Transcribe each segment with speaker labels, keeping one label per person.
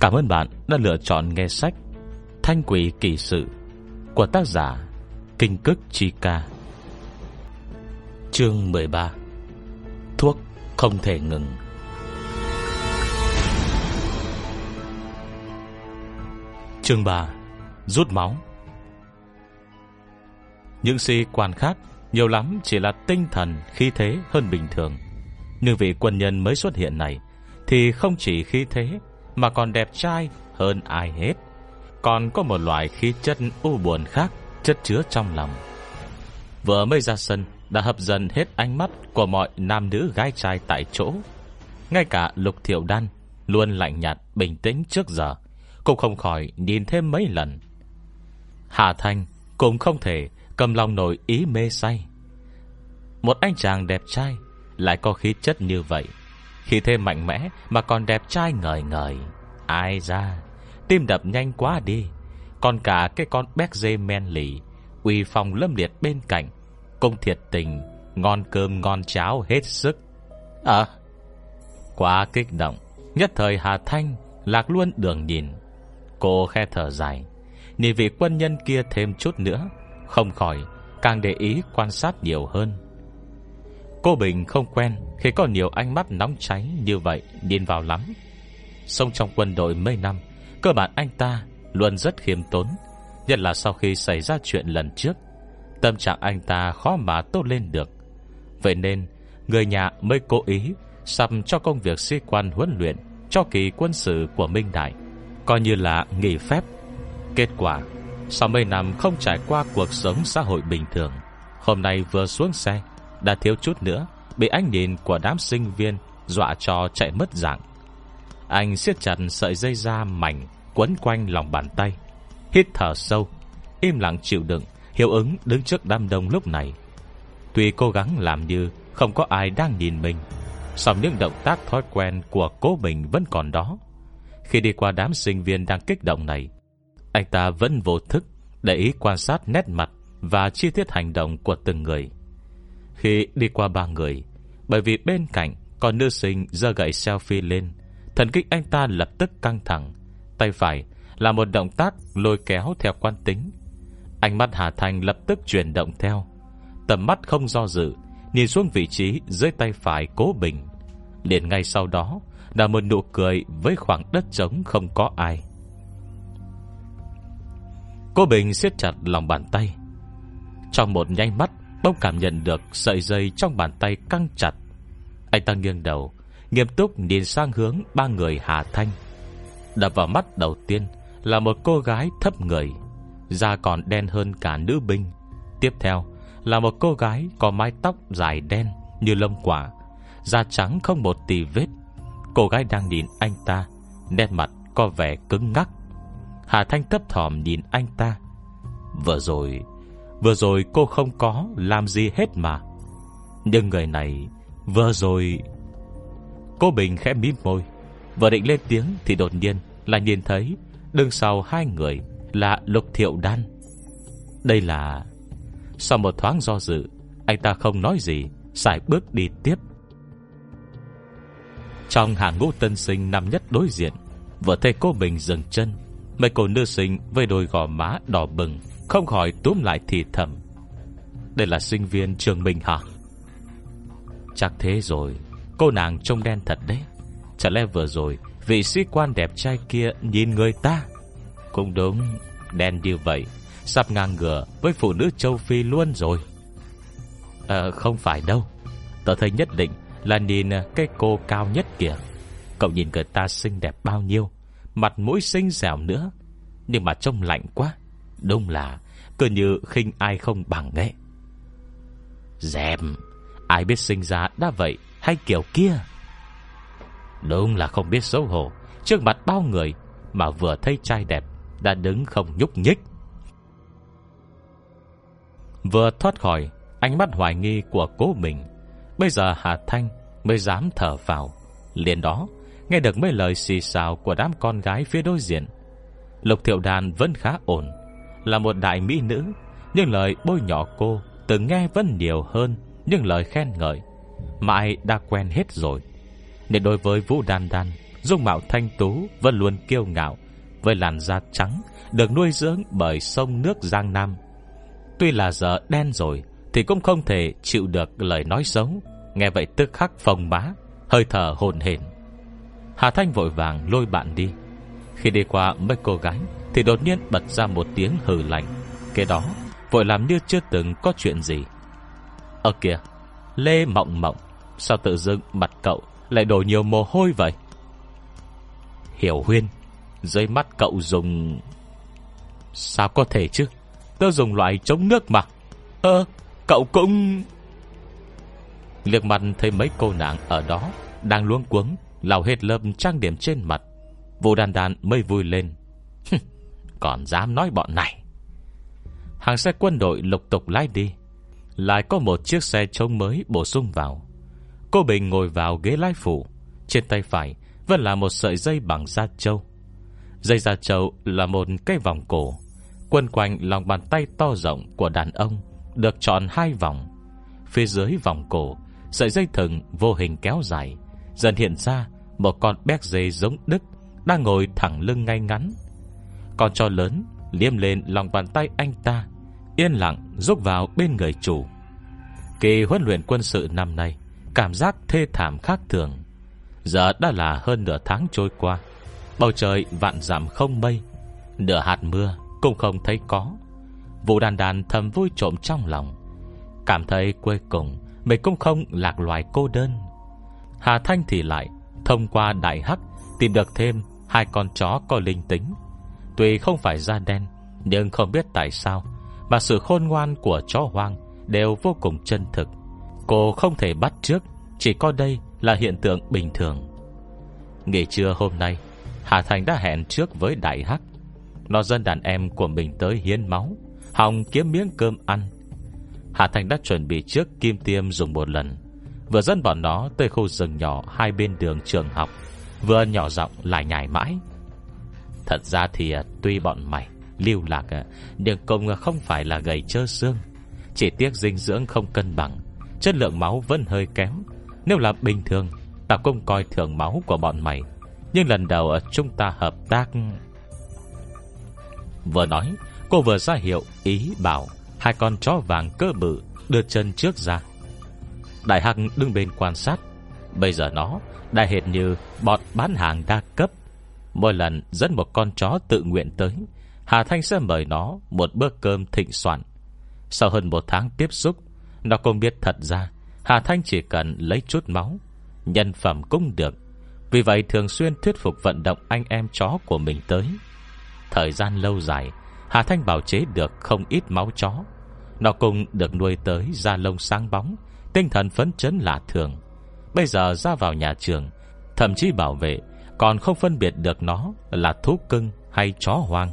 Speaker 1: Cảm ơn bạn đã lựa chọn nghe sách Thanh quỷ kỳ sự Của tác giả Kinh Cức Chi Ca. Chương 13 Thuốc không thể ngừng. Chương 3 Rút máu. Những sĩ quan khác Nhiều lắm chỉ là tinh thần Khí thế hơn bình thường. Nhưng vị quân nhân mới xuất hiện này Thì không chỉ khí thế mà còn đẹp trai hơn ai hết. Còn có một loại khí chất u buồn khác, Chất chứa trong lòng. Vừa mới ra sân, Đã hấp dẫn hết ánh mắt Của mọi nam nữ gái trai tại chỗ. Ngay cả lục thiệu đan Luôn lạnh nhạt, bình tĩnh trước giờ, cũng không khỏi nhìn thêm mấy lần. Hà Thanh Cũng không thể cầm lòng nổi ý mê say. Một anh chàng đẹp trai Lại có khí chất như vậy khi thêm mạnh mẽ Mà còn đẹp trai ngời ngời. Ai ra? Tim đập nhanh quá đi. Còn cả cái con béc dê men lì, Uy phong lâm liệt bên cạnh. Cũng thiệt tình, Ngon cơm ngon cháo hết sức. À Quá kích động. Nhất thời Hà Thanh Lạc luôn đường nhìn. Cô khe thở dài. Nhìn vị quân nhân kia thêm chút nữa, Không khỏi Càng để ý quan sát nhiều hơn. Cô Bình không quen Khi có nhiều ánh mắt nóng cháy như vậy, Nhìn vào lắm. Sống trong quân đội mấy năm, Cơ bản anh ta luôn rất khiêm tốn, Nhất là sau khi xảy ra chuyện lần trước, Tâm trạng anh ta khó mà tốt lên được. Vậy nên, Người nhà mới cố ý Sắp cho công việc sĩ quan huấn luyện Cho kỳ quân sự của Minh Đại, Coi như là nghỉ phép. Kết quả, Sau mấy năm không trải qua cuộc sống xã hội bình thường, Hôm nay vừa xuống xe đã thiếu chút nữa, Bị ánh nhìn của đám sinh viên Dọa cho chạy mất dạng. Anh siết chặt sợi dây da mảnh Quấn quanh lòng bàn tay, Hít thở sâu, Im lặng chịu đựng, Hiệu ứng đứng trước đám đông lúc này. Tuy cố gắng làm như Không có ai đang nhìn mình, Song những động tác thói quen của cố mình vẫn còn đó. Khi đi qua đám sinh viên đang kích động này, Anh ta vẫn vô thức Để ý quan sát nét mặt Và chi tiết hành động của từng người. Khi đi qua ba người, Bởi vì bên cạnh Còn nữ sinh giơ gậy selfie lên. Thần kinh anh ta lập tức căng thẳng. Tay phải là một động tác Lôi kéo theo quan tính. Ánh mắt Hà Thành lập tức chuyển động theo. Tầm mắt không do dự, Nhìn xuống vị trí dưới tay phải cố bình. Liền ngay sau đó, là một nụ cười với khoảng đất trống không có ai. Cô Bình siết chặt lòng bàn tay. Trong một nháy mắt Bông cảm nhận được sợi dây trong bàn tay căng chặt. Anh ta nghiêng đầu, Nghiêm túc nhìn sang hướng ba người Hà Thanh. Đập vào mắt đầu tiên Là một cô gái thấp người, Da còn đen hơn cả nữ binh. Tiếp theo là một cô gái Có mái tóc dài đen như lông quả, Da trắng không một tì vết. Cô gái đang nhìn anh ta, Nét mặt có vẻ cứng ngắc. Hà Thanh thấp thỏm nhìn anh ta. Vừa rồi Vừa rồi cô không có làm gì hết mà. Nhưng người này, Vừa rồi Cô Bình khẽ mím môi, Vừa định lên tiếng thì đột nhiên Là nhìn thấy Đứng sau hai người Là Lục Thiệu Đan. Đây là, Sau một thoáng do dự, Anh ta không nói gì, Xài bước đi tiếp. Trong hàng ngũ tân sinh năm nhất đối diện, Vừa thấy cô Bình dừng chân, Mấy cô nữ sinh với đôi gò má đỏ bừng. Không khỏi túm lại thì thầm. Đây là sinh viên trường mình hả? Chắc thế rồi, Cô nàng trông đen thật đấy. Chả lẽ vừa rồi Vị sĩ quan đẹp trai kia nhìn người ta? Cũng đúng, Đen như vậy, Sắp ngang ngửa với phụ nữ châu Phi luôn rồi. À không phải đâu. Tớ thấy nhất định là nhìn cái cô cao nhất kìa. Cậu nhìn người ta xinh đẹp bao nhiêu, Mặt mũi xinh dẻo nữa, Nhưng mà trông lạnh quá. Đúng là, cứ như khinh ai không bằng ấy. Dèm, Ai biết sinh ra đã vậy Hay kiểu kia? Đúng là không biết xấu hổ, Trước mặt bao người Mà vừa thấy trai đẹp Đã đứng không nhúc nhích. Vừa thoát khỏi Ánh mắt hoài nghi của cố mình, Bây giờ Hà Thanh mới dám thở vào liền đó, Nghe được mấy lời xì xào của đám con gái phía đối diện, Lục thiệu đàn vẫn khá ổn. Là một đại mỹ nữ, Nhưng lời bôi nhỏ cô Từng nghe vẫn nhiều hơn Những lời khen ngợi. Mà ai đã quen hết rồi, Nên đối với Vũ Đan Đan, Dung mạo thanh tú Vẫn luôn kiêu ngạo, Với làn da trắng Được nuôi dưỡng bởi sông nước Giang Nam. Tuy là giờ đen rồi Thì cũng không thể chịu được lời nói xấu, Nghe vậy tức khắc phồng má, Hơi thở hồn hển. Hà Thanh vội vàng lôi bạn đi. Khi đi qua mấy cô gái thì đột nhiên bật ra một tiếng hừ lạnh. Kế đó, vội làm như chưa từng có chuyện gì. Ở kìa, Lê mộng mộng, Sao tự dưng mặt cậu Lại đổ nhiều mồ hôi vậy? Hiểu huyên, Dưới mắt cậu dùng Sao có thể chứ? Tớ dùng loại chống nước mà. Ơ, cậu cũng Liệt mặt thấy mấy cô nàng ở đó Đang luống cuống Lào hết lớp trang điểm trên mặt. Vô đàn đàn mới vui lên. Còn dám nói bọn này. Hàng xe quân đội lục tục lái đi. Lại có một chiếc xe trống mới bổ sung vào. Cô Bình ngồi vào ghế lái phụ. Trên tay phải Vẫn là một sợi dây bằng da trâu. Dây da trâu là một cái vòng cổ. Quân quanh lòng bàn tay to rộng của đàn ông Được chọn hai vòng. Phía dưới vòng cổ, Sợi dây thừng vô hình kéo dài, Dần hiện ra một con béc dê giống Đức Đang ngồi thẳng lưng ngay ngắn. Con cho lớn, liêm lên lòng bàn tay anh ta, Yên lặng rúc vào bên người chủ. Kỳ huấn luyện quân sự năm nay, Cảm giác thê thảm khác thường. Giờ đã là hơn nửa tháng trôi qua, Bầu trời vạn giảm không mây, Nửa hạt mưa cũng không thấy có. Vụ đàn đàn thầm vui trộm trong lòng, Cảm thấy cuối cùng Mình cũng không lạc loài cô đơn. Hà Thanh thì lại, Thông qua đại hắc Tìm được thêm hai con chó có linh tính. Tuy không phải da đen, Nhưng không biết tại sao Mà sự khôn ngoan của chó hoang Đều vô cùng chân thực. Cô không thể bắt trước, Chỉ có đây là hiện tượng bình thường. Nghỉ trưa hôm nay, Hà Thành đã hẹn trước với Đại Hắc. Nó dân đàn em của mình tới hiến máu, Hòng kiếm miếng cơm ăn. Hà Thành đã chuẩn bị trước kim tiêm dùng một lần, Vừa dẫn bọn nó tới khu rừng nhỏ Hai bên đường trường học, Vừa nhỏ giọng lại nhảy mãi. Thật ra thì à, tuy bọn mày Lưu lạc à, Nhưng cũng không phải là gầy trơ xương. Chỉ tiếc dinh dưỡng không cân bằng, Chất lượng máu vẫn hơi kém. Nếu là bình thường, Ta cũng coi thường máu của bọn mày. Nhưng lần đầu à, chúng ta hợp tác Vừa nói, Cô vừa ra hiệu ý bảo Hai con chó vàng cơ bự Đưa chân trước ra. Đại Hằng đứng bên quan sát. Bây giờ nó đã hệt như Bọn bán hàng đa cấp. Mỗi lần dẫn một con chó tự nguyện tới, Hà Thanh sẽ mời nó Một bữa cơm thịnh soạn. Sau hơn một tháng tiếp xúc, Nó cũng biết thật ra, Hà Thanh chỉ cần lấy chút máu, Nhân phẩm cũng được. Vì vậy thường xuyên thuyết phục vận động anh em chó của mình tới. Thời gian lâu dài, Hà Thanh bảo chế được không ít máu chó. Nó cũng được nuôi tới da lông sáng bóng, Tinh thần phấn chấn lạ thường. Bây giờ ra vào nhà trường, Thậm chí bảo vệ còn không phân biệt được nó là thú cưng hay chó hoang.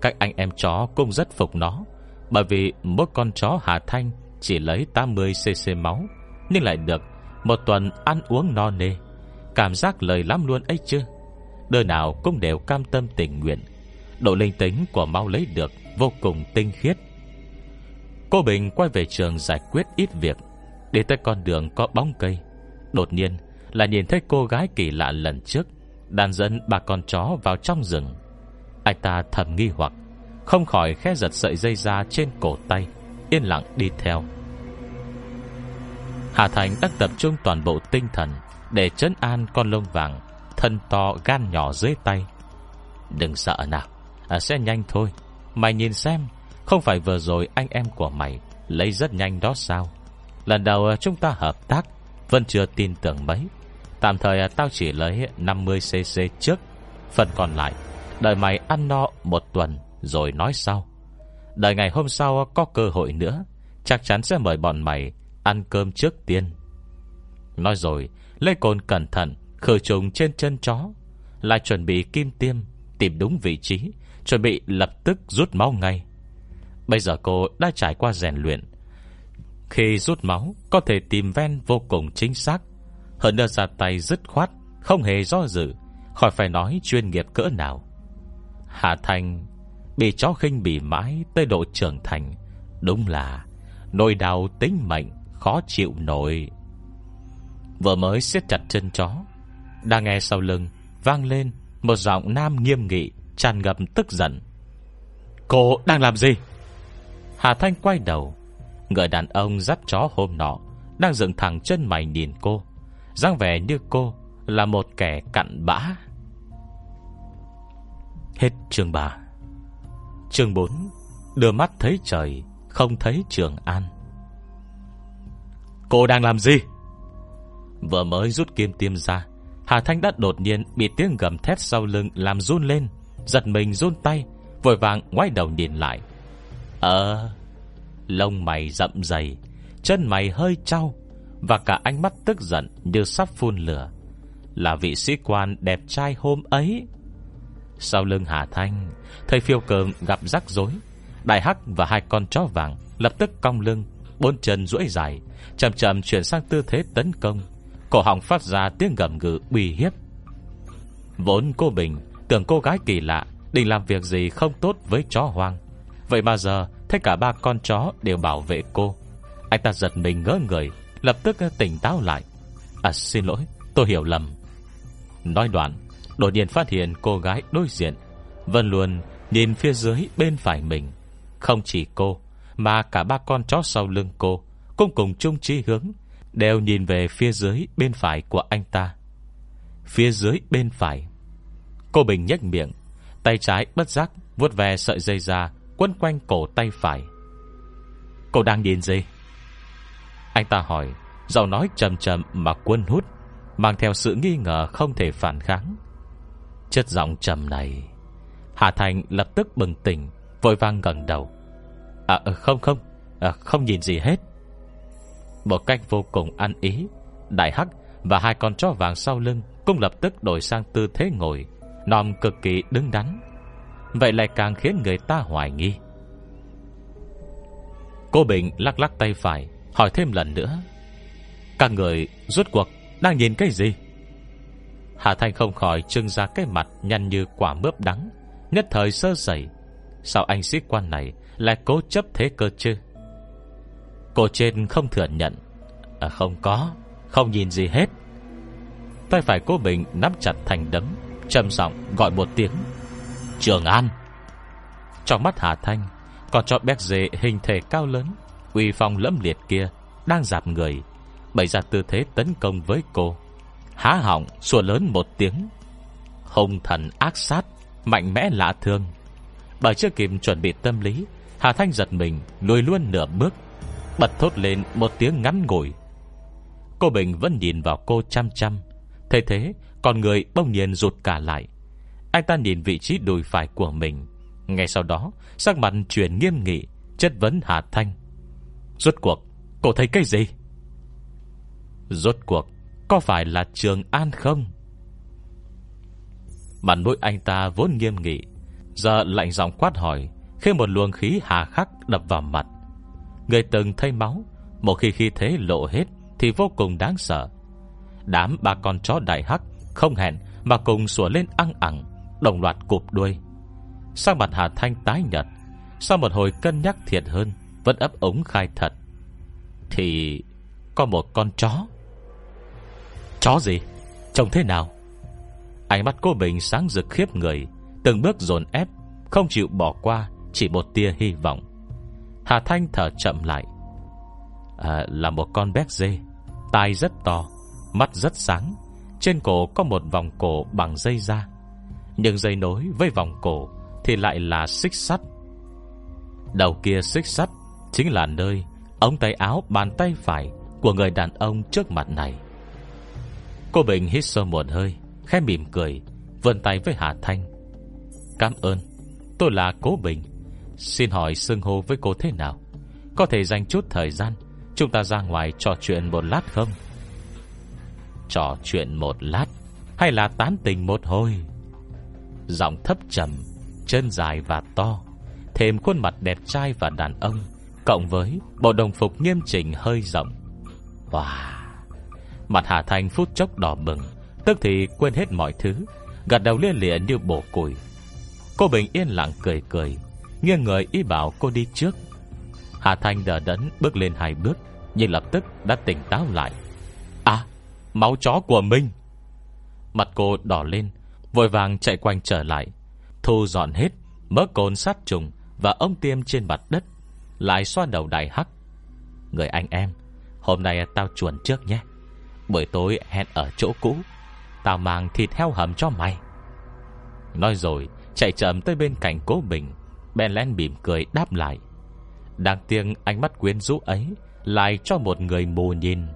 Speaker 1: Các anh em chó cũng rất phục nó, Bởi vì mỗi con chó Hà Thanh Chỉ lấy 80cc máu, Nhưng lại được Một tuần ăn uống no nê. Cảm giác lời lắm luôn ấy chứ. Đời nào cũng đều cam tâm tình nguyện. Độ linh tính của mau lấy được Vô cùng tinh khiết. Cô Bình quay về trường giải quyết ít việc. Đi tới con đường có bóng cây, Đột nhiên là nhìn thấy cô gái kỳ lạ lần trước Đàn dẫn ba con chó vào trong rừng. Anh ta thầm nghi hoặc Không khỏi khe giật sợi dây ra trên cổ tay Yên lặng đi theo. Hà Thành đang tập trung toàn bộ tinh thần Để trấn an con lông vàng Thân to gan nhỏ dưới tay. Đừng sợ nào à, Sẽ nhanh thôi. Mày nhìn xem Không phải vừa rồi anh em của mày Lấy rất nhanh đó sao? Lần đầu à, chúng ta hợp tác Vẫn chưa tin tưởng mấy. Tạm thời à, tao chỉ lấy 50cc trước, Phần còn lại. Đợi mày ăn no một tuần Rồi nói sau. Đợi ngày hôm sau à, có cơ hội nữa, Chắc chắn sẽ mời bọn mày Ăn cơm trước tiên. Nói rồi, Lê Côn cẩn thận Khử trùng trên chân chó, Lại chuẩn bị kim tiêm, Tìm đúng vị trí, Chuẩn bị lập tức rút máu ngay. Bây giờ cô đã trải qua rèn luyện. Khi rút máu, Có thể tìm ven vô cùng chính xác. Hơn nữa ra tay dứt khoát, Không hề do dự, Khỏi phải nói chuyên nghiệp cỡ nào. Hà Thành Bị chó khinh bỉ mãi tới độ trưởng thành, Đúng là Nỗi đau tính mệnh Khó chịu nổi. Vừa mới siết chặt chân chó Đang nghe sau lưng Vang lên một giọng nam nghiêm nghị tràn ngập tức giận. Cô đang làm gì? Hà Thanh quay đầu, Người đàn ông dắt chó hôm nọ Đang dựng thẳng chân mày nhìn cô dáng vẻ như cô Là một kẻ cặn bã. Hết chương 3 Chương 4 Đưa mắt thấy trời, Không thấy Trường An. Cô đang làm gì? Vừa mới rút kim tiêm ra, Hà Thanh đã đột nhiên bị tiếng gầm thét sau lưng Làm run lên, Giật mình run tay, Vội vàng ngoái đầu nhìn lại. Ờ Lông mày rậm dày Chân mày hơi trao và cả ánh mắt tức giận như sắp phun lửa. Là vị sĩ quan đẹp trai hôm ấy. Sau lưng Hà Thanh, Thầy phiêu cơm gặp rắc rối. Đại Hắc và hai con chó vàng Lập tức cong lưng, Bốn chân duỗi dài, Chậm chậm chuyển sang tư thế tấn công. Cổ họng phát ra tiếng gầm gừ uy hiếp. Vốn cô Bình Tưởng cô gái kỳ lạ, Định làm việc gì không tốt với chó hoang. Vậy mà giờ, Thấy cả ba con chó đều bảo vệ cô. Anh ta giật mình ngỡ người Lập tức tỉnh táo lại. À xin lỗi, tôi hiểu lầm. Nói đoạn, Đột nhiên phát hiện cô gái đối diện. Vân luôn nhìn phía dưới bên phải mình. Không chỉ cô, Mà cả ba con chó sau lưng cô, Cũng cùng chung trí hướng, Đều nhìn về phía dưới bên phải của anh ta. Phía dưới bên phải, Cô Bình nhếch miệng, Tay trái bất giác vuốt về sợi dây ra Quấn quanh cổ tay phải. Cô đang nhìn gì? Anh ta hỏi Giọng nói trầm trầm mà quân hút Mang theo sự nghi ngờ không thể phản kháng. Chất giọng trầm này Hà Thành lập tức bừng tỉnh Vội vang gần đầu. À ờ, không không à, Không nhìn gì hết. Một cách vô cùng ăn ý Đại Hắc và hai con chó vàng sau lưng Cũng lập tức đổi sang tư thế ngồi Nòm cực kỳ đứng đắn. Vậy lại càng khiến người ta hoài nghi. Cô Bình lắc lắc tay phải Hỏi thêm lần nữa. Các người rút cuộc đang nhìn cái gì? Hà Thanh không khỏi trưng ra cái mặt Nhăn như quả mướp đắng Nhất thời sơ sẩy. Sao anh sĩ quan này lại cố chấp thế cơ chứ? Cô trên không thừa nhận. À, Không có Không nhìn gì hết. Tay phải cô Bình nắm chặt thành đấm trầm giọng gọi một tiếng. Trường An. Trong mắt Hà Thanh Còn cho béc dê hình thể cao lớn Uy phong lẫm liệt kia Đang dạp người, Bày ra tư thế tấn công với cô. Há họng sủa lớn một tiếng. Hùng thần ác sát, Mạnh mẽ lạ thương Bởi chưa kịp chuẩn bị tâm lý, Hà Thanh giật mình, lùi luôn nửa bước, Bật thốt lên một tiếng ngắn ngủi. Cô Bình vẫn nhìn vào cô chăm chăm. Thế thế, Con người bỗng nhiên rụt cả lại. Anh ta nhìn vị trí đùi phải của mình. Ngay sau đó, Sắc mặt chuyển nghiêm nghị, Chất vấn Hà Thanh. Rốt cuộc, cô thấy cái gì? Rốt cuộc, Có phải là Trường An không? Mặt mũi anh ta vốn nghiêm nghị, Giờ lạnh giọng quát hỏi Khi một luồng khí hà khắc đập vào mặt. Người từng thấy máu, Một khi khi thế lộ hết Thì vô cùng đáng sợ. Đám ba con chó đại hắc Không hẹn mà cùng sủa lên ăn ẳng, Đồng loạt cụp đuôi. Sang mặt Hà Thanh tái nhật Sau một hồi cân nhắc thiệt hơn. Vẫn ấp ống khai thật. Thì Có một con chó. Chó gì? Trông thế nào? Ánh mắt cô Bình sáng rực khiếp người Từng bước dồn ép Không chịu bỏ qua Chỉ một tia hy vọng. Hà Thanh thở chậm lại. À, Là một con béc dê Tai rất to Mắt rất sáng Trên cổ có một vòng cổ bằng dây da. Nhưng dây nối với vòng cổ Thì lại là xích sắt. Đầu kia xích sắt Chính là nơi Ống tay áo bàn tay phải Của người đàn ông trước mặt này. Cô Bình hít sâu một hơi, Khẽ mỉm cười, Vươn tay với Hà Thanh. Cảm ơn, Tôi là Cố Bình. Xin hỏi xưng hô với cô thế nào? Có thể dành chút thời gian, Chúng ta ra ngoài trò chuyện một lát không? Trò chuyện một lát? Hay là tán tình một hồi? Giọng thấp trầm, Chân dài và to, Thêm khuôn mặt đẹp trai và đàn ông. Cộng với bộ đồng phục nghiêm chỉnh hơi rộng. Wow. Mặt Hà Thành phút chốc đỏ bừng, Tức thì quên hết mọi thứ, Gật đầu liên lịa như bổ củi Cô Bình yên lặng cười cười, Nghiêng người ý bảo cô đi trước. Hà Thanh đờ đẫn bước lên hai bước, Nhưng lập tức đã tỉnh táo lại. À Máu chó của mình. Mặt cô đỏ lên, Vội vàng chạy quanh trở lại. Thu dọn hết, Mớ cồn sát trùng Và ống tiêm trên mặt đất. Lại xoa đầu đại hắc. Người anh em, Hôm nay tao chuồn trước nhé. Buổi tối hẹn ở chỗ cũ, Tao mang thịt heo hầm cho mày. Nói rồi, Chạy chậm tới bên cạnh cố bình. Ben len mỉm cười đáp lại. Đáng tiếc ánh mắt quyến rũ ấy Lại cho một người mù nhìn.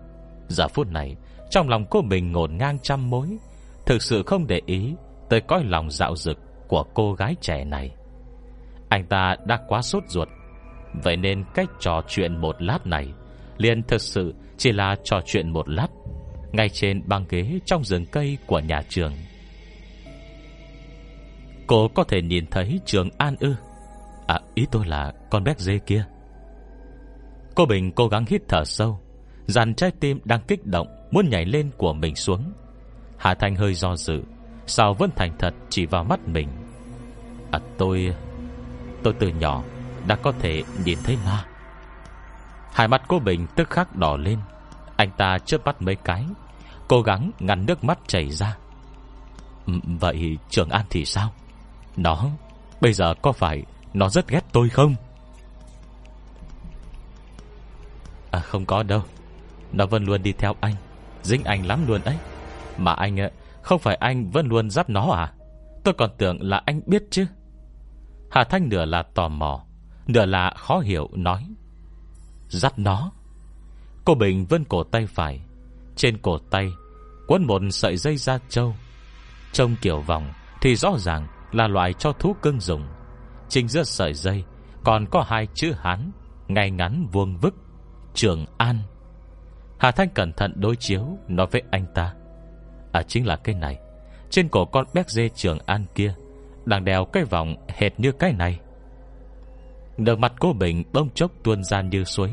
Speaker 1: Giờ phút này, Trong lòng cô mình ngổn ngang trăm mối. Thực sự không để ý Tới cõi lòng dạo dực Của cô gái trẻ này. Anh ta đã quá sốt ruột Vậy nên cách trò chuyện một lát này liền thực sự chỉ là trò chuyện một lát, Ngay trên băng ghế Trong rừng cây của nhà trường. Cô có thể nhìn thấy trường An ư? À ý tôi là con bé dê kia. Cô Bình cố gắng hít thở sâu, Dàn trái tim đang kích động Muốn nhảy lên của mình xuống. Hà Thanh hơi do dự, Sao vẫn thành thật chỉ vào mắt mình? À tôi Tôi từ nhỏ đã có thể nhìn thấy ma. Hai mắt cô Bình tức khắc đỏ lên. Anh ta chớp mắt mấy cái, Cố gắng ngăn nước mắt chảy ra. Ừ, vậy Trường An thì sao? Nó, Bây giờ có phải Nó rất ghét tôi không? À không có đâu. Nó vẫn luôn đi theo anh. Dính anh lắm luôn ấy. Mà anh ờ, không phải anh vẫn luôn dắt nó à? Tôi còn tưởng là anh biết chứ. Hà Thanh nửa là tò mò. Nửa là khó hiểu nói. Dắt nó. Cô Bình vân cổ tay phải. Trên cổ tay, Quấn một sợi dây da trâu. Trông kiểu vòng Thì rõ ràng là loại cho thú cưng dùng. Trên giữa sợi dây Còn có hai chữ Hán, Ngay ngắn vuông vức, Trường An. Hà Thanh cẩn thận đối chiếu Nói với anh ta. À chính là cái này. Trên cổ con béc dê Trường An kia Đang đèo cái vòng hệt như cái này. Nước mặt cô Bình bông chốc tuôn ra như suối,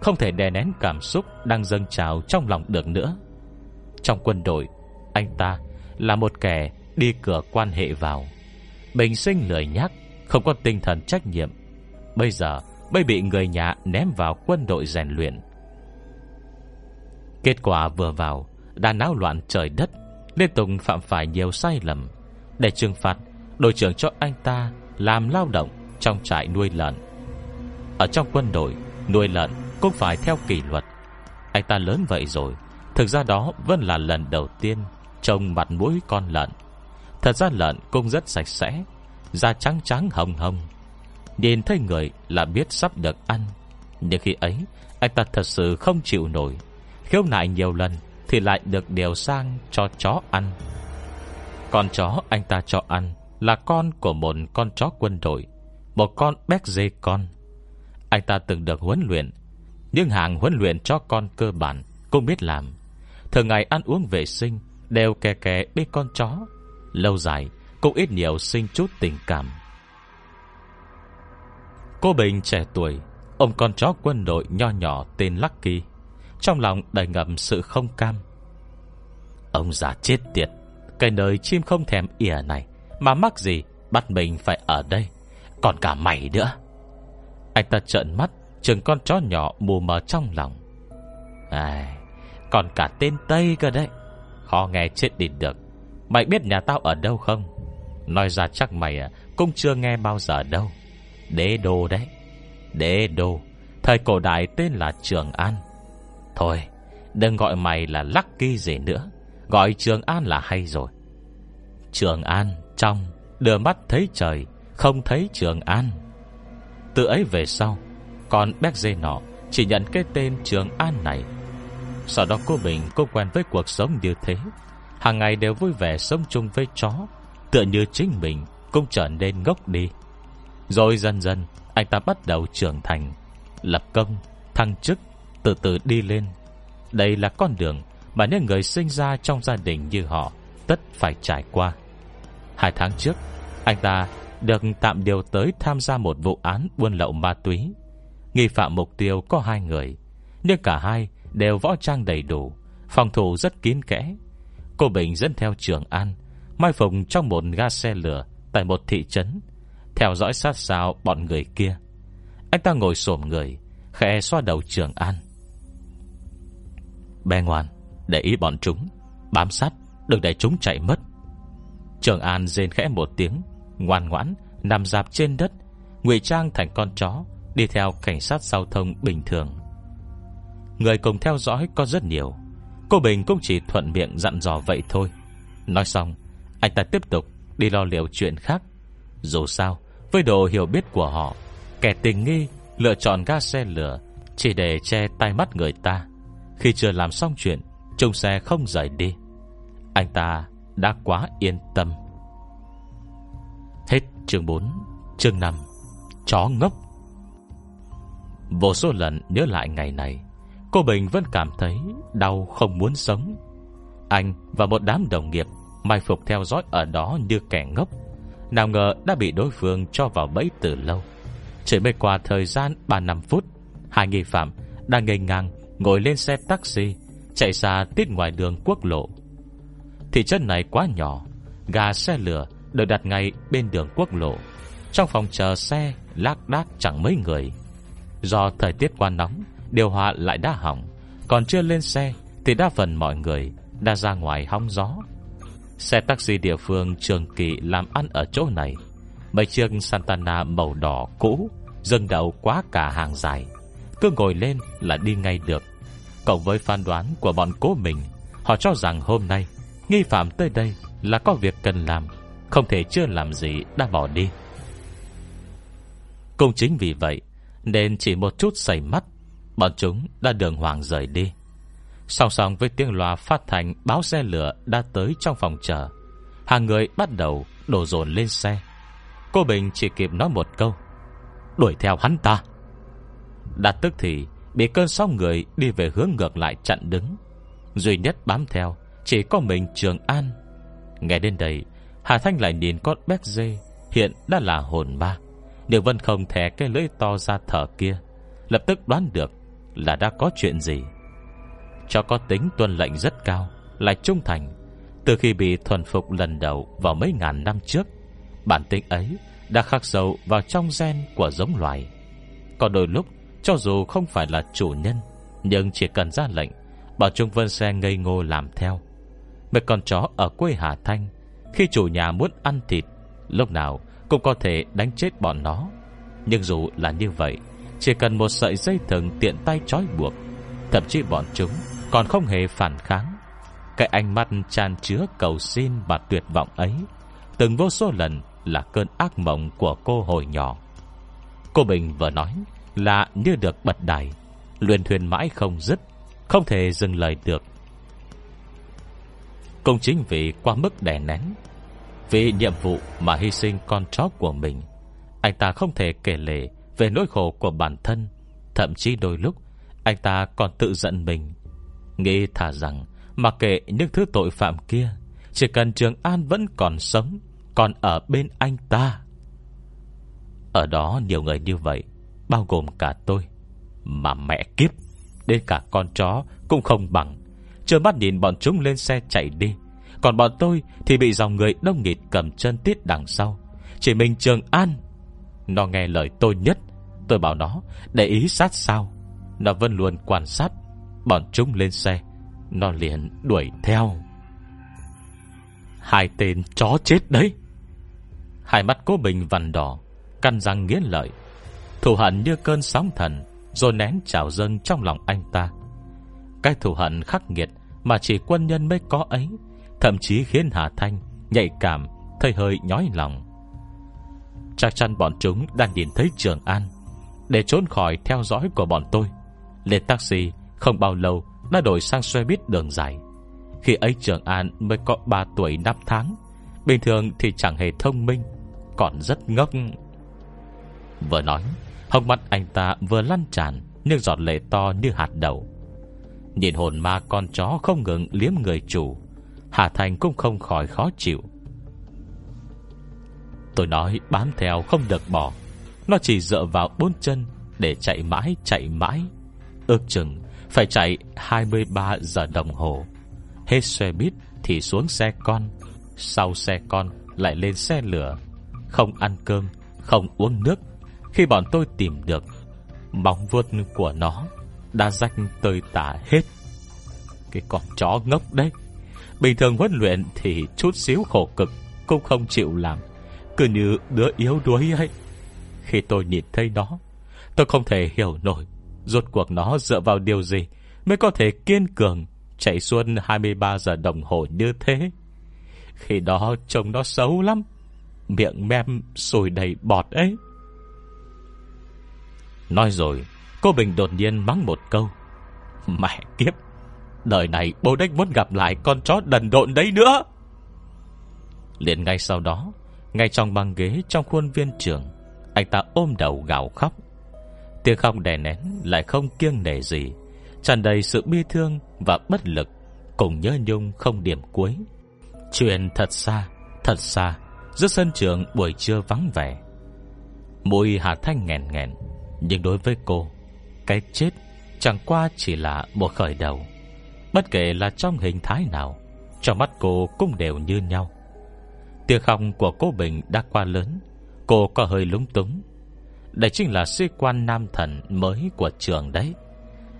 Speaker 1: Không thể đè nén cảm xúc Đang dâng trào trong lòng được nữa. Trong quân đội, Anh ta là một kẻ đi cửa quan hệ vào. Bình sinh lười nhắc Không có tinh thần trách nhiệm. Bây giờ bây bị người nhà ném vào quân đội rèn luyện. Kết quả vừa vào, Đã náo loạn trời đất, Liên tục phạm phải nhiều sai lầm. Để trừng phạt, Đội trưởng cho anh ta làm lao động. Trong trại nuôi lợn. Ở trong quân đội, Nuôi lợn cũng phải theo kỷ luật. Anh ta lớn vậy rồi, Thực ra đó vẫn là lần đầu tiên Trông mặt mũi con lợn. Thật ra lợn cũng rất sạch sẽ, Da trắng trắng hồng hồng. Nhìn thấy người là biết sắp được ăn, Nhưng khi ấy, Anh ta thật sự không chịu nổi. Khiếu nại nhiều lần Thì lại được điều sang cho chó ăn. Con chó anh ta cho ăn Là con của một con chó quân đội. Một con béc dê con. Anh ta từng được huấn luyện, Nhưng hàng huấn luyện cho con cơ bản Cũng biết làm. Thường ngày ăn uống vệ sinh Đều kè kè bên con chó. Lâu dài cũng ít nhiều sinh chút tình cảm. Cô Bình trẻ tuổi Ông con chó quân đội nho nhỏ tên Lucky. Trong lòng đầy ngầm sự không cam. Ông già chết tiệt, Cái nơi chim không thèm ỉa này, Mà mắc gì bắt mình phải ở đây? Còn cả mày nữa. Anh ta trợn mắt Chừng con chó nhỏ mù mờ trong lòng. À, Còn cả tên Tây cơ đấy. Khó nghe chết đi được. Mày biết nhà tao ở đâu không? Nói ra chắc mày à, cũng chưa nghe bao giờ đâu. Đế đô đấy. Đế đô. Thời cổ đại tên là Trường An. Thôi Đừng gọi mày là Lucky gì nữa. Gọi Trường An là hay rồi. Trường An trong Đưa mắt thấy trời không thấy Trường An. Từ ấy về sau Còn Béc Dê nọ Chỉ nhận cái tên Trường An này. Sau đó cô Bình cô quen với cuộc sống như thế. Hàng ngày đều vui vẻ sống chung với chó Tựa như chính mình Cũng trở nên ngốc đi. Rồi dần dần anh ta bắt đầu trưởng thành Lập công, thăng chức Từ từ đi lên. Đây là con đường mà những người sinh ra trong gia đình như họ Tất phải trải qua. Hai tháng trước Anh ta được tạm điều tới tham gia một vụ án buôn lậu ma túy. Nghi phạm mục tiêu có hai người, Nhưng cả hai đều võ trang đầy đủ, Phòng thủ rất kín kẽ. Cô Bình dẫn theo Trường An, Mai phục trong một ga xe lửa Tại một thị trấn, Theo dõi sát sao bọn người kia. Anh ta ngồi xổm người, Khẽ xoa đầu Trường An. Bé ngoan, Để ý bọn chúng, Bám sát, Đừng để chúng chạy mất. Trường An rên khẽ một tiếng. Ngoan ngoãn, Nằm dạp trên đất, ngụy trang thành con chó, Đi theo cảnh sát giao thông bình thường. Người cùng theo dõi có rất nhiều, Cô Bình cũng chỉ thuận miệng dặn dò vậy thôi. Nói xong, Anh ta tiếp tục đi lo liệu chuyện khác. Dù sao, Với độ hiểu biết của họ, Kẻ tình nghi lựa chọn ga xe lửa Chỉ để che tay mắt người ta. Khi chưa làm xong chuyện trông xe không rời đi. Anh ta đã quá yên tâm. Hết chương 4 Chương 5 Chó ngốc. Vô số lần nhớ lại ngày này, Cô Bình vẫn cảm thấy Đau không muốn sống. Anh và một đám đồng nghiệp Mai phục theo dõi ở đó như kẻ ngốc. Nào ngờ đã bị đối phương cho vào bẫy từ lâu. Chỉ mới qua thời gian 3-5 phút, Hai nghi phạm đang ngây ngang Ngồi lên xe taxi, Chạy xa tít ngoài đường quốc lộ. Thị trấn này quá nhỏ, Gà xe lửa được đặt ngay bên đường quốc lộ. Trong phòng chờ xe, Lác đác chẳng mấy người. Do thời tiết quá nóng, Điều hòa lại đã hỏng. Còn chưa lên xe, Thì đa phần mọi người đã ra ngoài hóng gió. Xe taxi địa phương Trường Kỳ làm ăn ở chỗ này. Mấy chiếc Santana màu đỏ cũ Dừng đậu quá cả hàng dài. Cứ ngồi lên là đi ngay được. Cộng với phán đoán của bọn cố mình, Họ cho rằng hôm nay, Nghi phạm tới đây là có việc cần làm. Không thể chưa làm gì, đã bỏ đi. Cũng chính vì vậy, Nên chỉ một chút xảy mắt, Bọn chúng đã đường hoàng rời đi. Song song với tiếng loa phát thành Báo xe lửa đã tới trong phòng chờ. Hàng người bắt đầu đổ dồn lên xe. Cô Bình chỉ kịp nói một câu, Đuổi theo hắn ta. Đã tức thì, Bị cơn sóng người đi về hướng ngược lại chặn đứng. Duy nhất bám theo, Chỉ có mình Trường An. Nghe đến đây Hà Thanh lại nhìn con béc dê, Hiện đã là hồn ma điều vẫn không thẻ cái lưỡi to ra thở kia. Lập tức đoán được Là đã có chuyện gì. Cho có tính tuân lệnh rất cao, Lại trung thành. Từ khi bị thuần phục lần đầu Vào mấy ngàn năm trước, Bản tính ấy đã khắc sâu vào trong gen của giống loài. Còn đôi lúc, Cho dù không phải là chủ nhân, Nhưng chỉ cần ra lệnh, Bảo Trung Vân Xe ngây ngô làm theo. Mấy con chó ở quê Hà Thanh khi chủ nhà muốn ăn thịt, Lúc nào cũng có thể đánh chết bọn nó. Nhưng dù là như vậy, Chỉ cần một sợi dây thừng tiện tay trói buộc, Thậm chí bọn chúng Còn không hề phản kháng. Cái ánh mắt tràn chứa cầu xin Và tuyệt vọng ấy Từng vô số lần là cơn ác mộng Của cô hồi nhỏ. Cô Bình vừa nói là như được bật đài, Luyện thuyền mãi không dứt, Không thể dừng lời được. Cũng chính vì qua mức đè nén vì nhiệm vụ mà hy sinh con chó của mình. Anh ta không thể kể lể Về nỗi khổ của bản thân, Thậm chí đôi lúc Anh ta còn tự giận mình. Nghĩ thà rằng, Mặc kệ những thứ tội phạm kia, Chỉ cần Trường An vẫn còn sống, Còn ở bên anh ta. Ở đó nhiều người như vậy, Bao gồm cả tôi, Mà mẹ kiếp, Đến cả con chó cũng không bằng. Chờ mắt nhìn bọn chúng lên xe chạy đi. Còn bọn tôi thì bị dòng người đông nghịt Cầm chân tiết đằng sau. Chỉ mình Trường An, Nó nghe lời tôi nhất. Tôi bảo nó, để ý sát sao. Nó vẫn luôn quan sát Bọn chúng lên xe. Nó liền đuổi theo. Hai tên chó chết đấy. Hai mắt cố bình vằn đỏ, Căn răng nghiến lợi. Thù hận như cơn sóng thần, Rồi nén trào dâng trong lòng anh ta. Cái thù hận khắc nghiệt Mà chỉ quân nhân mới có ấy. Thậm chí khiến Hà Thanh Nhạy cảm, Thấy hơi nhói lòng. Chắc chắn bọn chúng đang nhìn thấy Trường An. Để trốn khỏi theo dõi của bọn tôi, Lên taxi Không bao lâu đã đổi sang xe buýt đường dài. Khi ấy Trường An mới có 3 tuổi 5 tháng, Bình thường thì chẳng hề thông minh, Còn rất ngốc. Vừa nói Hồng mắt anh ta vừa lăn tràn Nhưng giọt lệ to như hạt đậu. Nhìn hồn ma con chó không ngừng liếm người chủ Hà Thành cũng không khỏi khó chịu. Tôi nói bám theo không được bỏ. Nó chỉ dựa vào bốn chân Để chạy mãi chạy mãi. Ước chừng phải chạy 23 giờ đồng hồ. Hết xe buýt thì xuống xe con. Sau xe con lại lên xe lửa. Không ăn cơm, Không uống nước. Khi bọn tôi tìm được Móng vuốt của nó đã rách tơi tả hết. Cái con chó ngốc đấy. Bình thường huấn luyện thì chút xíu khổ cực Cũng không chịu làm. Cứ như đứa yếu đuối ấy. Khi tôi nhìn thấy nó, Tôi không thể hiểu nổi Rốt cuộc nó dựa vào điều gì Mới có thể kiên cường Chạy xuân 23 giờ đồng hồ như thế. Khi đó trông nó xấu lắm, Miệng mem sùi đầy bọt ấy. Nói rồi, Cô Bình đột nhiên mắng một câu. Mẹ kiếp! Đời này bố đếch muốn gặp lại con chó đần độn đấy nữa. Liền ngay sau đó, Ngay trong băng ghế trong khuôn viên trường, Anh ta ôm đầu gào khóc. Tiếng không đè nén Lại không kiêng nể gì, tràn đầy sự bi thương và bất lực, Cùng nhớ nhung không điểm cuối. Chuyện thật xa Thật xa, Giữa sân trường buổi trưa vắng vẻ. Mùi Hà Thanh nghẹn nghẹn, Nhưng đối với cô, Cái chết chẳng qua chỉ là một khởi đầu. Bất kể là trong hình thái nào Trong mắt cô cũng đều như nhau. Tiếng khong của cô Bình đã qua lớn Cô có hơi lúng túng. Đây chính là sĩ quan nam thần mới của trường đấy.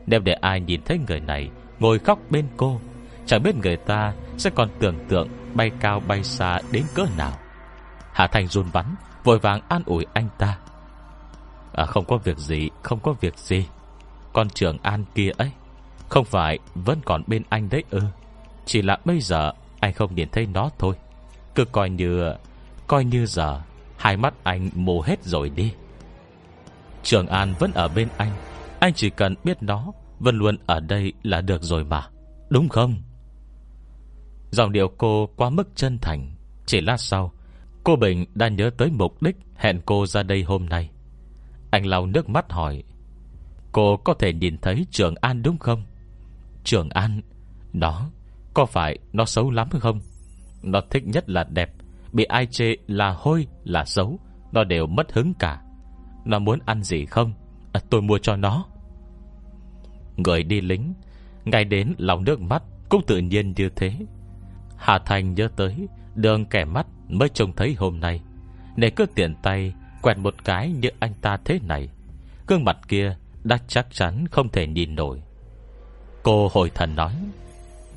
Speaker 1: Nếu để ai nhìn thấy người này Ngồi khóc bên cô Chẳng biết người ta sẽ còn tưởng tượng Bay cao bay xa đến cỡ nào. Hạ Thành run bắn Vội vàng an ủi anh ta. À, Không có việc gì Không có việc gì. Con trưởng an kia ấy. Không phải, vẫn còn bên anh đấy ư. Chỉ là bây giờ, Anh không nhìn thấy nó thôi. Cứ coi như Coi như giờ, Hai mắt anh mù hết rồi đi. Trường An vẫn ở bên anh. Anh chỉ cần biết nó, Vẫn luôn ở đây là được rồi mà. Đúng không? Dòng điệu cô quá mức chân thành. Chỉ lát sau, Cô Bình đã nhớ tới mục đích Hẹn cô ra đây hôm nay. Anh lau nước mắt hỏi, Cô có thể nhìn thấy Trường An đúng không? Trường An. Đó Có phải nó xấu lắm không? Nó thích nhất là đẹp Bị ai chê là hôi là xấu Nó đều mất hứng cả. Nó muốn ăn gì không? À, Tôi mua cho nó. Người đi lính Ngay đến lòng nước mắt Cũng tự nhiên như thế. Hà Thành nhớ tới Đường kẻ mắt mới trông thấy hôm nay Để cứ tiện tay Quẹt một cái như anh ta thế này. Gương mặt kia đã chắc chắn không thể nhìn nổi. Cô hồi thần nói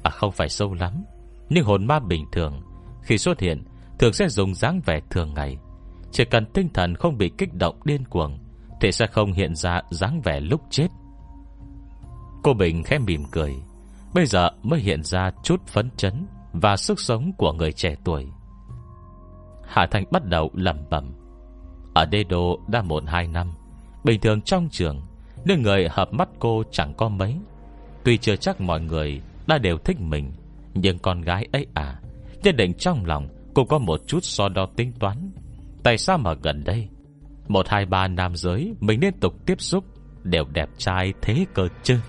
Speaker 1: À không phải sâu lắm, Nhưng hồn ma bình thường, Khi xuất hiện, Thường sẽ dùng dáng vẻ thường ngày. Chỉ cần tinh thần không bị kích động điên cuồng, Thì sẽ không hiện ra dáng vẻ lúc chết. Cô Bình khẽ mỉm cười, Bây giờ mới hiện ra chút phấn chấn Và sức sống của người trẻ tuổi. Hạ Thành bắt đầu lầm bẩm, Ở đê đô đã một hai năm, Bình thường trong trường Nên người hợp mắt cô chẳng có mấy Tuy chưa chắc mọi người Đã đều thích mình, Nhưng con gái ấy à Nhất định trong lòng Cũng có một chút so đo tính toán. Tại sao mà gần đây, Một, hai, ba nam giới Mình liên tục tiếp xúc Đều đẹp trai thế cơ chứ?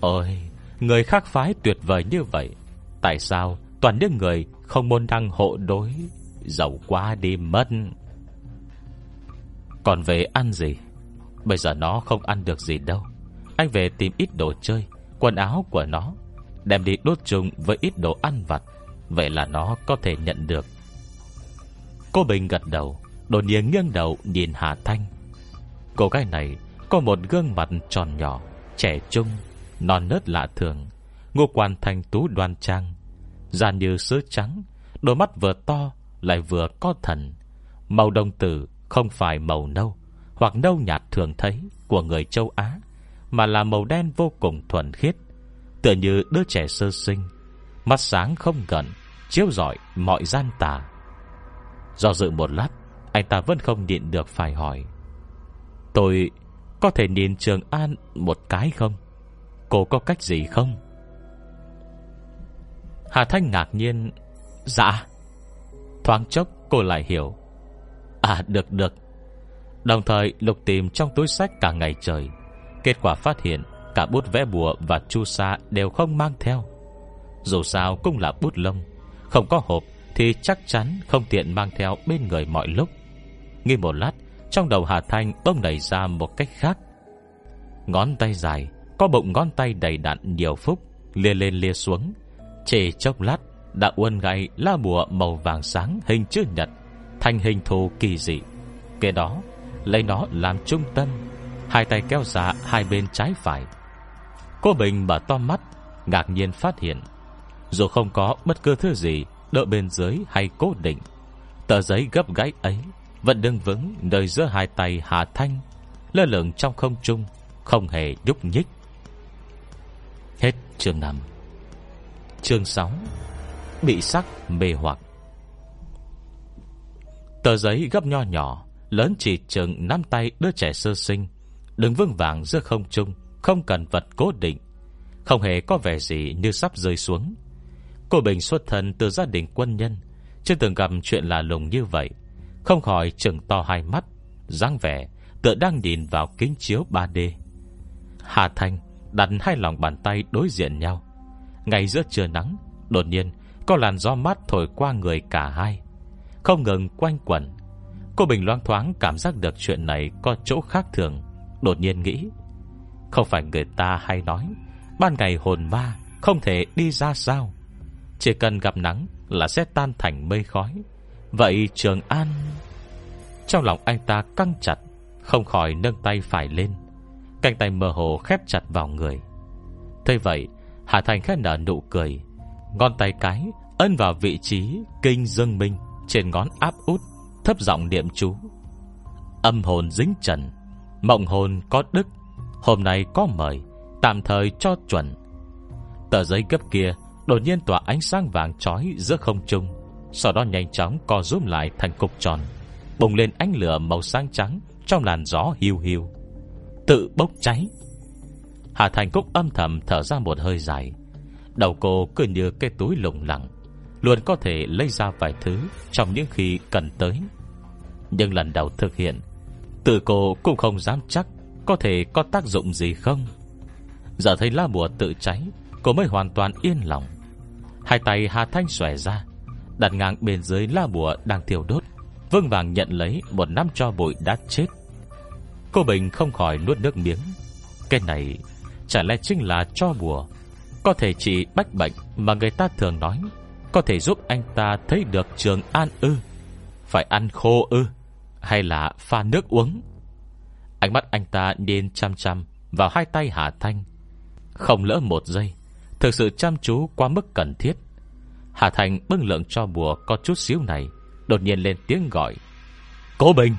Speaker 1: Ôi, Người khác phái tuyệt vời như vậy, Tại sao toàn những người Không môn đăng hộ đối, Giàu quá đi mất? Còn về ăn gì? Bây giờ nó không ăn được gì đâu. Anh về tìm ít đồ chơi Quần áo của nó Đem đi đốt chung với ít đồ ăn vặt Vậy là nó có thể nhận được. Cô Bình gật đầu Đột nhiên nghiêng đầu nhìn Hà Thanh. Cô gái này Có một gương mặt tròn nhỏ Trẻ trung Non nớt lạ thường Ngô quan thanh tú đoan trang Da như sứ trắng Đôi mắt vừa to lại vừa có thần. Màu đồng tử không phải màu nâu hoặc nâu nhạt thường thấy của người châu Á, mà là màu đen vô cùng thuần khiết, tựa như đứa trẻ sơ sinh, mắt sáng không gần, chiếu rọi mọi gian tà. Do dự một lát, anh ta vẫn không nhịn được phải hỏi. Tôi có thể nhìn Trường An một cái không? Cô có cách gì không? Hà Thanh ngạc nhiên Dạ Thoáng chốc cô lại hiểu À được được Đồng thời lục tìm trong túi sách cả ngày trời Kết quả phát hiện Cả bút vẽ bùa và chu sa đều không mang theo. Dù sao cũng là bút lông Không có hộp Thì chắc chắn không tiện mang theo bên người mọi lúc. Nghi một lát Trong đầu Hà Thanh bông nảy ra một cách khác. Ngón tay dài Có bụng ngón tay đầy đặn nhiều phúc Lia lên lia xuống. Chỉ chốc lát đã uôn gãy lá bùa màu vàng sáng hình chữ nhật thành hình thù kỳ dị. Kế đó, lấy nó làm trung tâm, hai tay kéo ra hai bên trái phải. Cô Bình mở to mắt, ngạc nhiên phát hiện, Dù không có bất cứ thứ gì Đỡ bên dưới hay cố định Tờ giấy gấp gãy ấy Vẫn đứng vững nơi giữa hai tay Hà Thanh Lơ lửng trong không trung Không hề nhúc nhích. Hết chương 5 Chương 6 Bị sắc mê hoặc. Tờ giấy gấp nho nhỏ Lớn chỉ chừng nắm tay đứa trẻ sơ sinh Đứng vững vàng giữa không trung, Không cần vật cố định. Không hề có vẻ gì như sắp rơi xuống. Cô Bình xuất thân từ gia đình quân nhân, Chưa từng gặp chuyện lạ lùng như vậy. Không khỏi trừng to hai mắt, dáng vẻ tựa đang nhìn vào kính chiếu 3D Hà Thanh đặt hai lòng bàn tay đối diện nhau. Ngay giữa trưa nắng, Đột nhiên, có làn gió mát thổi qua người cả hai. Không ngừng quanh quẩn. Cô Bình loang thoáng cảm giác được chuyện này Có chỗ khác thường. Đột nhiên nghĩ, Không phải người ta hay nói, Ban ngày hồn ma không thể đi ra sao. Chỉ cần gặp nắng Là sẽ tan thành mây khói. Vậy Trường An Trong lòng anh ta căng chặt, Không khỏi nâng tay phải lên. Cánh tay mơ hồ khép chặt vào người. Thế vậy, Hà Thành khẽ nở nụ cười, Ngón tay cái ân vào vị trí Kinh dương minh Trên ngón áp út, Thấp giọng niệm chú. Âm hồn dính trần Mộng hồn có đức, Hôm nay có mời, Tạm thời cho chuẩn. Tờ giấy gấp kia Đột nhiên tỏa ánh sáng vàng trói giữa không trung, Sau đó nhanh chóng co rúm lại thành cục tròn, Bùng lên ánh lửa màu sáng trắng Trong làn gió hiu hiu. Tự bốc cháy. Hà Thành Cúc âm thầm thở ra một hơi dài. Đầu cô cứ như cái túi lủng lẳng, Luôn có thể lấy ra vài thứ Trong những khi cần tới. Nhưng lần đầu thực hiện Tự cô cũng không dám chắc Có thể có tác dụng gì không. Giờ thấy lá bùa tự cháy, Cô mới hoàn toàn yên lòng. Hai tay Hà Thanh xòe ra, Đặt ngang bên dưới lá bùa đang thiêu đốt Vương vàng nhận lấy một nắm cho bụi đã chết. Cô Bình không khỏi nuốt nước miếng. Cái này Chả lẽ chính là cho bùa? Có thể chỉ bách bệnh Mà người ta thường nói, Có thể giúp anh ta thấy được trường an ư. Phải ăn khô ư. Hay là pha nước uống? Ánh mắt anh ta nhìn chăm chăm Vào hai tay Hà Thanh. Không lỡ một giây, Thực sự chăm chú quá mức cần thiết. Hà Thành bưng lượng cho bùa Có chút xíu này, Đột nhiên lên tiếng gọi. Cô Bình!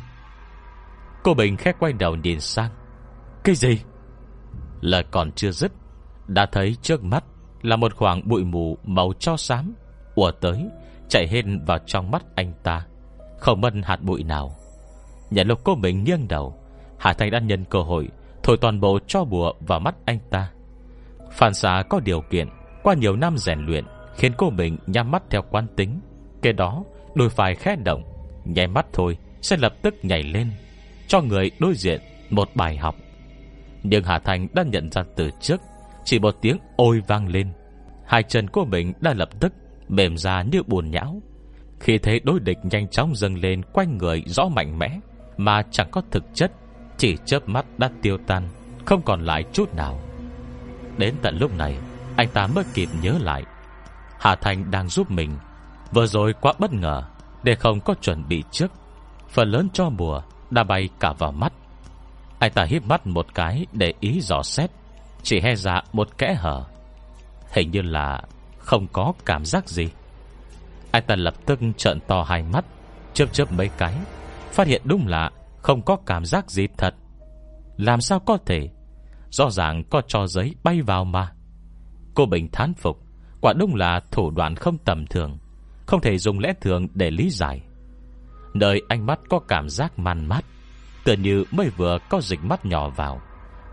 Speaker 1: Cô Bình khẽ quay đầu nhìn sang. Cái gì? Lời còn chưa dứt, Đã thấy trước mắt Là một khoảng bụi mù màu cho xám, ùa tới, Chạy hên vào trong mắt anh ta. Không mân hạt bụi nào. Nhận lúc cô mình nghiêng đầu, Hà Thành đã nhân cơ hội Thổi toàn bộ cho bùa vào mắt anh ta. Phản xạ có điều kiện, Qua nhiều năm rèn luyện, Khiến cô mình nhắm mắt theo quán tính. Kế đó, đôi phải khẽ động Nhảy mắt thôi, sẽ lập tức nhảy lên, Cho người đối diện một bài học. Nhưng Hà Thành đã nhận ra từ trước, Chỉ một tiếng ôi vang lên. Hai chân cô mình đã lập tức Mềm ra như buồn nhão. Khi thấy đối địch nhanh chóng dâng lên Quanh người rõ mạnh mẽ mà chẳng có thực chất, Chỉ chớp mắt đã tiêu tan, Không còn lại chút nào. Đến tận lúc này, Anh ta mới kịp nhớ lại, Hà Thành đang giúp mình, Vừa rồi quá bất ngờ Để không có chuẩn bị trước. Phần lớn cho bùa đã bay cả vào mắt. Anh ta hiếp mắt một cái Để ý dò xét, Chỉ he ra một kẽ hở. Hình như là không có cảm giác gì. Anh ta lập tức trợn to hai mắt, Chớp chớp mấy cái Phát hiện đúng là không có cảm giác gì thật. Làm sao có thể? Rõ ràng có cho giấy bay vào mà. Cô Bình thán phục, Quả đúng là thủ đoạn không tầm thường, Không thể dùng lẽ thường để lý giải. Nơi ánh mắt có cảm giác man mắt Tựa như mới vừa có dịch mắt nhỏ vào,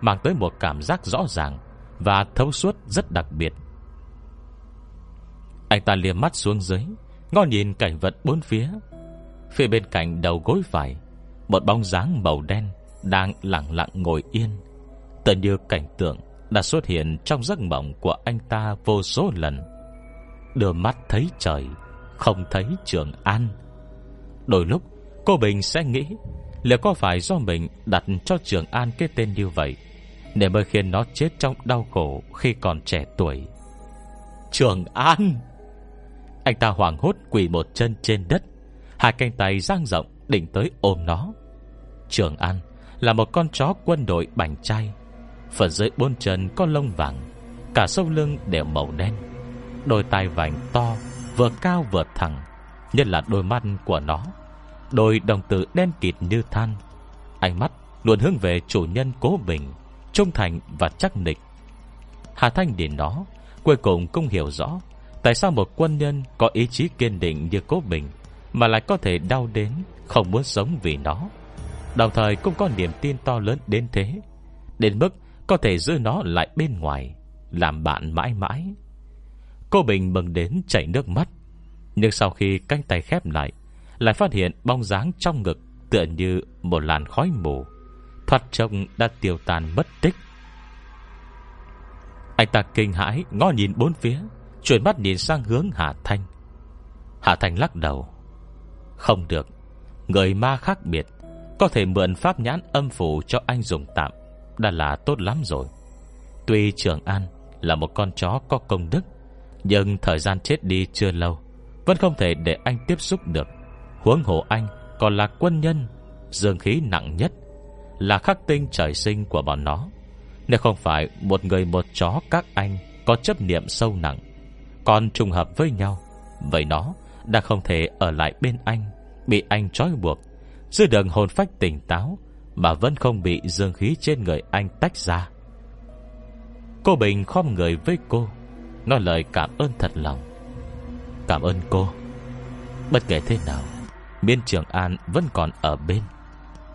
Speaker 1: Mang tới một cảm giác rõ ràng Và thấu suốt rất đặc biệt. Anh ta liềm mắt xuống dưới, Ngó nhìn cảnh vật bốn phía Phía bên cạnh đầu gối phải, Một bóng dáng màu đen Đang lặng lặng ngồi yên. Tựa như cảnh tượng Đã xuất hiện trong giấc mộng của anh ta vô số lần. Đưa mắt thấy trời, Không thấy Trường An. Đôi lúc, cô Bình sẽ nghĩ Liệu có phải do mình đặt cho Trường An cái tên như vậy, Để mới khiến nó chết trong đau khổ Khi còn trẻ tuổi. Trường An! Anh ta hoảng hốt quỳ một chân trên đất Hai cánh tay giang rộng Định tới ôm nó. Trường An là một con chó quân đội bành chay Phần dưới bốn chân có lông vàng, Cả sâu lưng đều màu đen. Đôi tai vành to Vừa cao vừa thẳng, Nhất là đôi mắt của nó. Đôi đồng tử đen kịt như than, Ánh mắt luôn hướng về chủ nhân cố bình, Trung thành và chắc nịch. Hà Thanh nhìn nó, Cuối cùng cũng hiểu rõ Tại sao một quân nhân có ý chí kiên định như cố bình. Mà lại có thể đau đến, Không muốn sống vì nó. Đồng thời cũng có niềm tin to lớn đến thế, Đến mức có thể giữ nó lại bên ngoài, Làm bạn mãi mãi. Cô Bình mừng đến chảy nước mắt, Nhưng sau khi cánh tay khép lại Lại phát hiện bóng dáng trong ngực Tựa như một làn khói mù. Thoát trông đã tiêu tan mất tích. Anh ta kinh hãi Ngó nhìn bốn phía, Chuyển mắt nhìn sang hướng Hà Thanh. Hà Thanh lắc đầu. Không được. Người ma khác biệt. Có thể mượn pháp nhãn âm phủ cho anh dùng tạm. Đã là tốt lắm rồi. Tuy Trường An là một con chó có công đức, Nhưng thời gian chết đi chưa lâu, Vẫn không thể để anh tiếp xúc được. Huống hồ anh còn là quân nhân, Dương khí nặng nhất, Là khắc tinh trời sinh của bọn nó. Nếu không phải một người một chó các anh Có chấp niệm sâu nặng, Còn trùng hợp với nhau, Vậy nó đã không thể ở lại bên anh, Bị anh trói buộc. Giữ đường hồn phách tỉnh táo Mà vẫn không bị dương khí trên người anh tách ra. Cô Bình khom người với cô, Nói lời cảm ơn thật lòng. Cảm ơn cô. Bất kể thế nào Biên Trường An vẫn còn ở bên.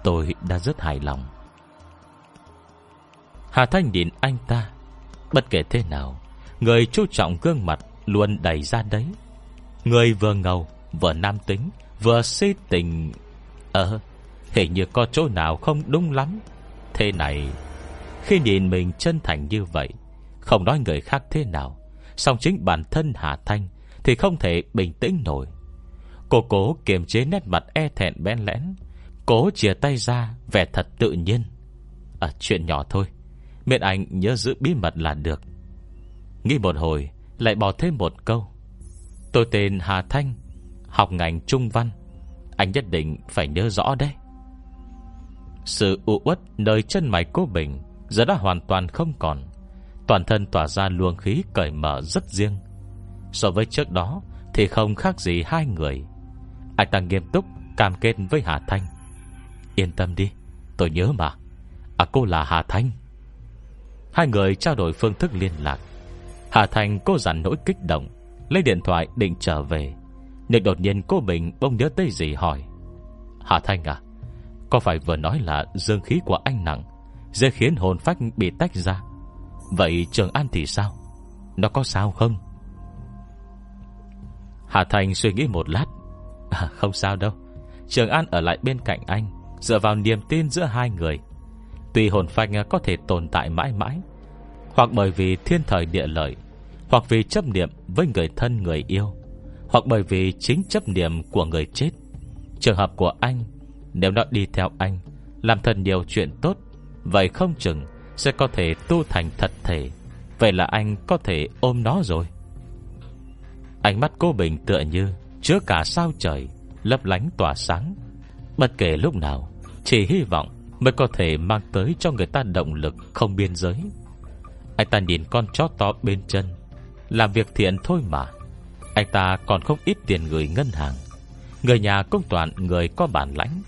Speaker 1: Tôi đã rất hài lòng. Hà Thanh nhìn anh ta. Bất kể thế nào, Người chú trọng gương mặt Luôn đầy ra đấy. Người vừa ngầu, Vừa nam tính, Vừa si tình. Ờ Hình như có chỗ nào không đúng lắm. Thế này, Khi nhìn mình chân thành như vậy, Không nói người khác thế nào, song chính bản thân Hà Thanh Thì không thể bình tĩnh nổi. Cô cố kiềm chế nét mặt e thẹn bén lẽn, Cố chia tay ra Vẻ thật tự nhiên. À chuyện nhỏ thôi, Miễn anh nhớ giữ bí mật là được. Nghĩ một hồi, Lại bỏ thêm một câu. Tôi tên Hà Thanh, Học ngành trung văn. Anh nhất định phải nhớ rõ đấy. Sự u uất nơi chân mày cô Bình Giờ đã hoàn toàn không còn. Toàn thân tỏa ra luồng khí cởi mở rất riêng. So với trước đó Thì không khác gì hai người. Anh ta nghiêm túc cam kết với Hà Thanh. Yên tâm đi, Tôi nhớ mà. À cô là Hà Thanh. Hai người trao đổi phương thức liên lạc. Hà Thanh cô dặn nỗi kích động Lấy điện thoại định trở về. Nhưng đột nhiên cô Bình bỗng nhớ tới gì hỏi. Hà Thanh à Có phải vừa nói là dương khí của anh nặng Dễ khiến hồn phách bị tách ra? Vậy Trường An thì sao? Nó có sao không? Hà Thành suy nghĩ một lát. À, Không sao đâu. Trường An ở lại bên cạnh anh Dựa vào niềm tin giữa hai người. Tuy hồn phách có thể tồn tại mãi mãi Hoặc bởi vì thiên thời địa lợi hoặc vì chấp niệm với người thân người yêu, Hoặc bởi vì chính chấp niệm của người chết. Trường hợp của anh, Nếu nó đi theo anh, Làm thật nhiều chuyện tốt, Vậy không chừng Sẽ có thể tu thành thật thể. Vậy là anh có thể ôm nó rồi. Ánh mắt cô Bình tựa như Chứa cả sao trời, Lấp lánh tỏa sáng. Bất kể lúc nào, Chỉ hy vọng mới có thể mang tới cho người ta động lực không biên giới. Anh ta nhìn con chó to bên chân làm việc thiện thôi mà. Anh ta còn không ít tiền gửi ngân hàng. Người nhà công toàn, người có bản lãnh.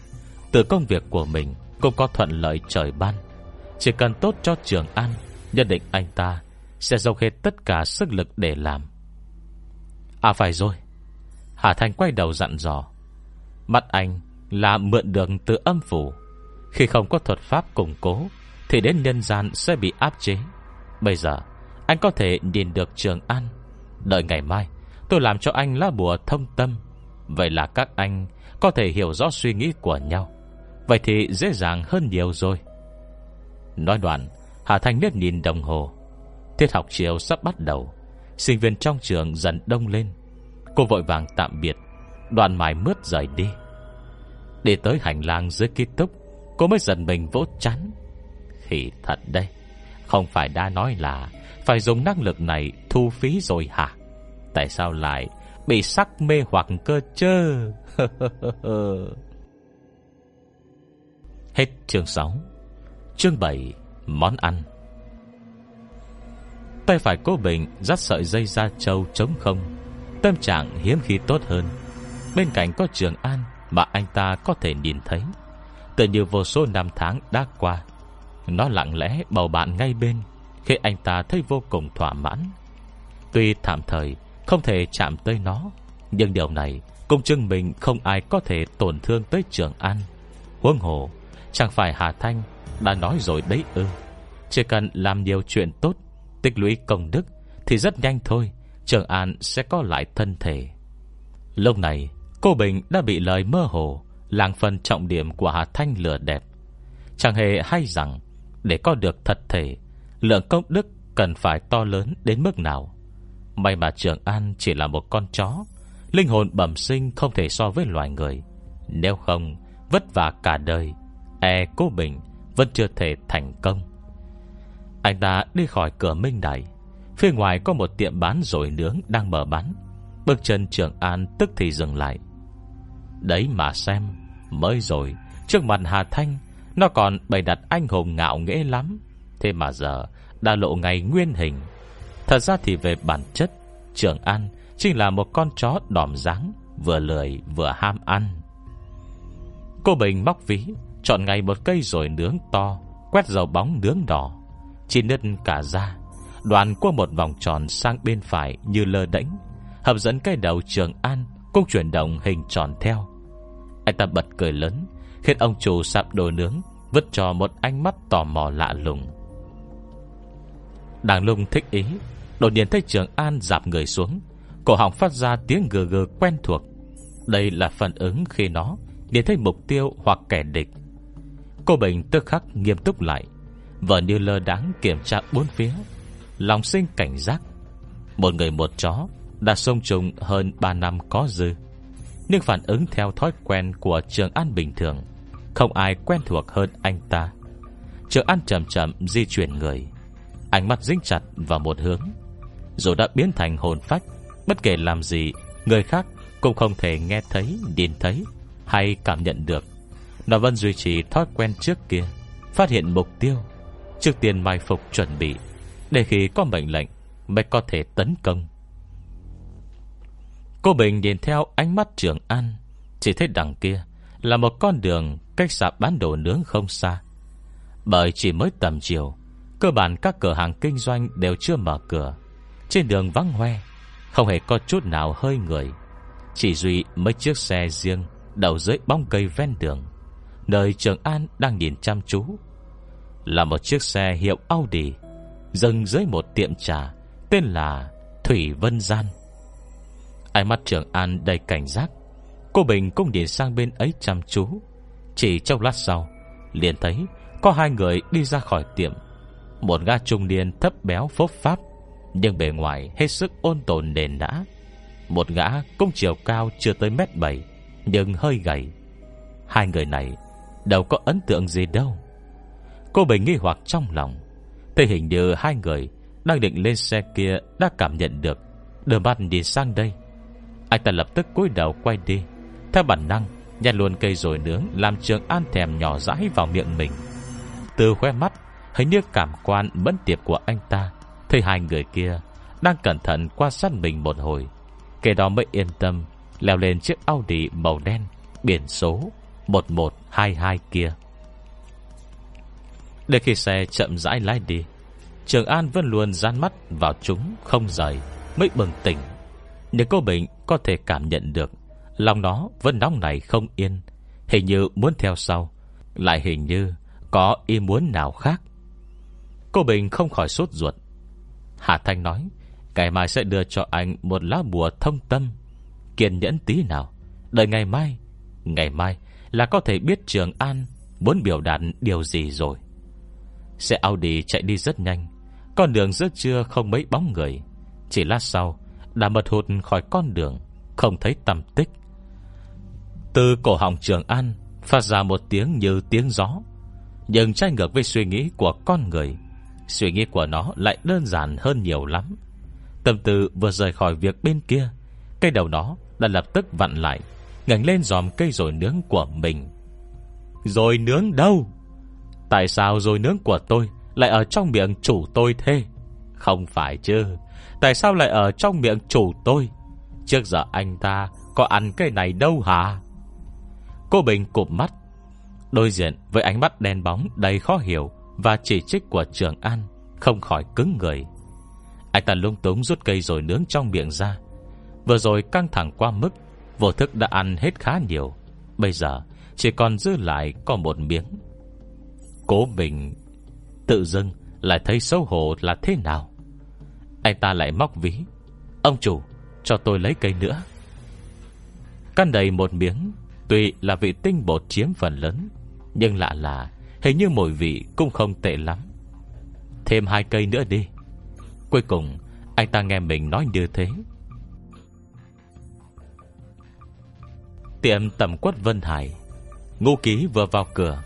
Speaker 1: Từ công việc của mình Cũng có thuận lợi trời ban. Chỉ cần tốt cho trường an, Nhất định anh ta Sẽ dốc hết tất cả sức lực để làm. À phải rồi. Hà Thành quay đầu dặn dò. Mắt anh là mượn đường từ âm phủ. Khi không có thuật pháp củng cố, Thì đến nhân gian sẽ bị áp chế. Bây giờ anh có thể nhìn được Trường An. Đợi ngày mai, Tôi làm cho anh lá bùa thông tâm. Vậy là các anh Có thể hiểu rõ suy nghĩ của nhau. Vậy thì dễ dàng hơn nhiều rồi. Nói đoạn, Hà Thanh liếc nhìn đồng hồ. Tiết học chiều sắp bắt đầu. Sinh viên trong trường dần đông lên. Cô vội vàng tạm biệt. Đoàn mài mướt rời đi. Đi tới hành lang dưới ký túc, Cô mới dần mình vỗ chắn Thì thật đây Không phải đã nói là phải dùng năng lực này thu phí rồi hả? Tại sao lại Bị sắc mê hoặc cơ chơ? Hết chương 6 Chương 7 Món ăn. Tay phải cố Bình Dắt sợi dây da trâu trống không. Tâm trạng hiếm khi tốt hơn. Bên cạnh có Trường An Mà anh ta có thể nhìn thấy. Tự như vô số năm tháng đã qua, Nó lặng lẽ bầu bạn ngay bên. Khi anh ta thấy vô cùng thỏa mãn. Tuy tạm thời Không thể chạm tới nó, Nhưng điều này cũng chứng minh Không ai có thể tổn thương tới Trường An. Huống hồ, Chẳng phải Hà Thanh đã nói rồi đấy ư. Chỉ cần làm nhiều chuyện tốt, Tích lũy công đức Thì rất nhanh thôi, Trường An sẽ có lại thân thể. Lúc này, Cô Bình đã bị lời mơ hồ Làng phần trọng điểm của Hà Thanh lừa đẹp. Chẳng hề hay rằng Để có được thật thể Lượng công đức cần phải to lớn đến mức nào? May mà Trường An chỉ là một con chó, Linh hồn bẩm sinh không thể so với loài người. Nếu không, Vất vả cả đời E cô Bình vẫn chưa thể thành công. Anh ta đi khỏi cửa minh đại Phía ngoài có một tiệm bán rồi nướng đang mở bán. Bước chân Trường An tức thì dừng lại. Đấy mà xem, Mới rồi, Trước mặt Hà Thanh, Nó còn bày đặt anh hùng ngạo nghễ lắm. Thế mà giờ Đã lộ ngày nguyên hình. Thật ra thì về bản chất, Trường An Chính là một con chó đỏm dáng, Vừa lười vừa ham ăn. Cô Bình móc ví, Chọn ngay một cây rồi nướng to, Quét dầu bóng nướng đỏ. Chỉ nứt cả da, Đoàn qua một vòng tròn sang bên phải Như lơ đễnh. Hấp dẫn cây đầu Trường An Cũng chuyển động hình tròn theo. Anh ta bật cười lớn, Khiến ông chủ sạp đồ nướng Vứt cho một ánh mắt tò mò lạ lùng. Đàng lung thích ý, Đột nhiên thấy Trường An dạp người xuống. Cổ họng phát ra tiếng gừ gừ quen thuộc. Đây là phản ứng khi nó Nhìn thấy mục tiêu hoặc kẻ địch. Cô Bình tức khắc nghiêm túc lại. Vợ như lơ đáng kiểm tra bốn phía. Lòng sinh cảnh giác. Một người một chó Đã sông trùng hơn 3 năm có dư. Nhưng phản ứng theo thói quen Của Trường An bình thường, Không ai quen thuộc hơn anh ta. Trường An chậm chậm di chuyển người. Ánh mắt dính chặt vào một hướng. Rồi đã biến thành hồn phách, Bất kể làm gì, Người khác cũng không thể nghe thấy, Nhìn thấy hay cảm nhận được. Nó vẫn duy trì thói quen trước kia, Phát hiện mục tiêu, Trước tiên mai phục chuẩn bị, Để khi có mệnh lệnh Mới có thể tấn công. Cô Bình nhìn theo ánh mắt trường an, Chỉ thấy đằng kia Là một con đường Cách sạp bán đồ nướng không xa. Bởi chỉ mới tầm chiều Cơ bản các cửa hàng kinh doanh đều chưa mở cửa. Trên đường vắng hoe, Không hề có chút nào hơi người. Chỉ duy mấy chiếc xe riêng Đầu dưới bóng cây ven đường, Nơi Trường An đang nhìn chăm chú. Là một chiếc xe hiệu Audi, Dừng dưới một tiệm trà Tên là Thủy Vân Gian. Ánh mắt Trường An đầy cảnh giác. Cô Bình cũng nhìn sang bên ấy chăm chú. Chỉ trong lát sau, liền thấy Có hai người đi ra khỏi tiệm. Một gã trung niên thấp béo phốp pháp Nhưng bề ngoài hết sức ôn tồn nền đã. Một gã cũng chiều cao chưa tới mét bảy, Nhưng hơi gầy. Hai người này Đâu có ấn tượng gì đâu. Cô Bình nghi hoặc trong lòng Thế hình như hai người Đang định lên xe kia Đã cảm nhận được, Đưa mắt đi sang đây. Anh ta lập tức cúi đầu quay đi, Theo bản năng Nhặt luôn cây rồi nướng Làm trường an thèm nhỏ rãi vào miệng mình. Từ khoe mắt Hình như cảm quan bấn tiệp của anh ta Thấy hai người kia Đang cẩn thận quan sát mình một hồi. Kể đó mới yên tâm, Leo lên chiếc Audi màu đen, Biển số 1122 kia. Để khi xe chậm rãi lái đi, Trường An vẫn luôn dán mắt vào chúng Không rời, Mới bừng tỉnh. Nhưng cô Bình có thể cảm nhận được, Lòng nó vẫn nóng này không yên. Hình như muốn theo sau, Lại hình như có ý muốn nào khác. Cô Bình không khỏi sốt ruột. Hà Thanh nói, Ngày mai sẽ đưa cho anh một lá bùa thông tâm, Kiên nhẫn tí nào. Đợi ngày mai Ngày mai là có thể biết Trường An Muốn biểu đạt điều gì rồi. Xe Audi chạy đi rất nhanh, Con đường giữa trưa không mấy bóng người. Chỉ lát sau, Đã mật hụt khỏi con đường, Không thấy tầm tích. Từ cổ họng Trường An Phát ra một tiếng như tiếng gió. Nhưng trái ngược với suy nghĩ của con người Suy nghĩ của nó lại đơn giản hơn nhiều lắm. Tâm tư vừa rời khỏi việc bên kia, Cây đầu nó đã lập tức vặn lại, ngẩng lên dòm cây rồi nướng của mình. Rồi nướng đâu? Tại sao rồi nướng của tôi Lại ở trong miệng chủ tôi thế? Không phải chứ. Tại sao lại ở trong miệng chủ tôi? Trước giờ anh ta Có ăn cây này đâu hả? Cô Bình cụp mắt. Đối diện với ánh mắt đen bóng đầy khó hiểu và chỉ trích của Trường An, Không khỏi cứng người. Anh ta lung túng rút cây rồi nướng trong miệng ra. Vừa rồi căng thẳng qua mức, Vô thức đã ăn hết khá nhiều. Bây giờ, chỉ còn dư lại có một miếng. Cố Bình Tự dưng lại thấy xấu hổ là thế nào? Anh ta lại móc ví. Ông chủ, cho tôi lấy cây nữa. Căn đầy một miếng, Tuy là vị tinh bột chiếm phần lớn, Nhưng lạ là Hình như mùi vị cũng không tệ lắm. Thêm hai cây nữa đi. Cuối cùng, Anh ta nghe mình nói như thế. Tiệm tầm quất Vân Hải. Ngô ký vừa vào cửa.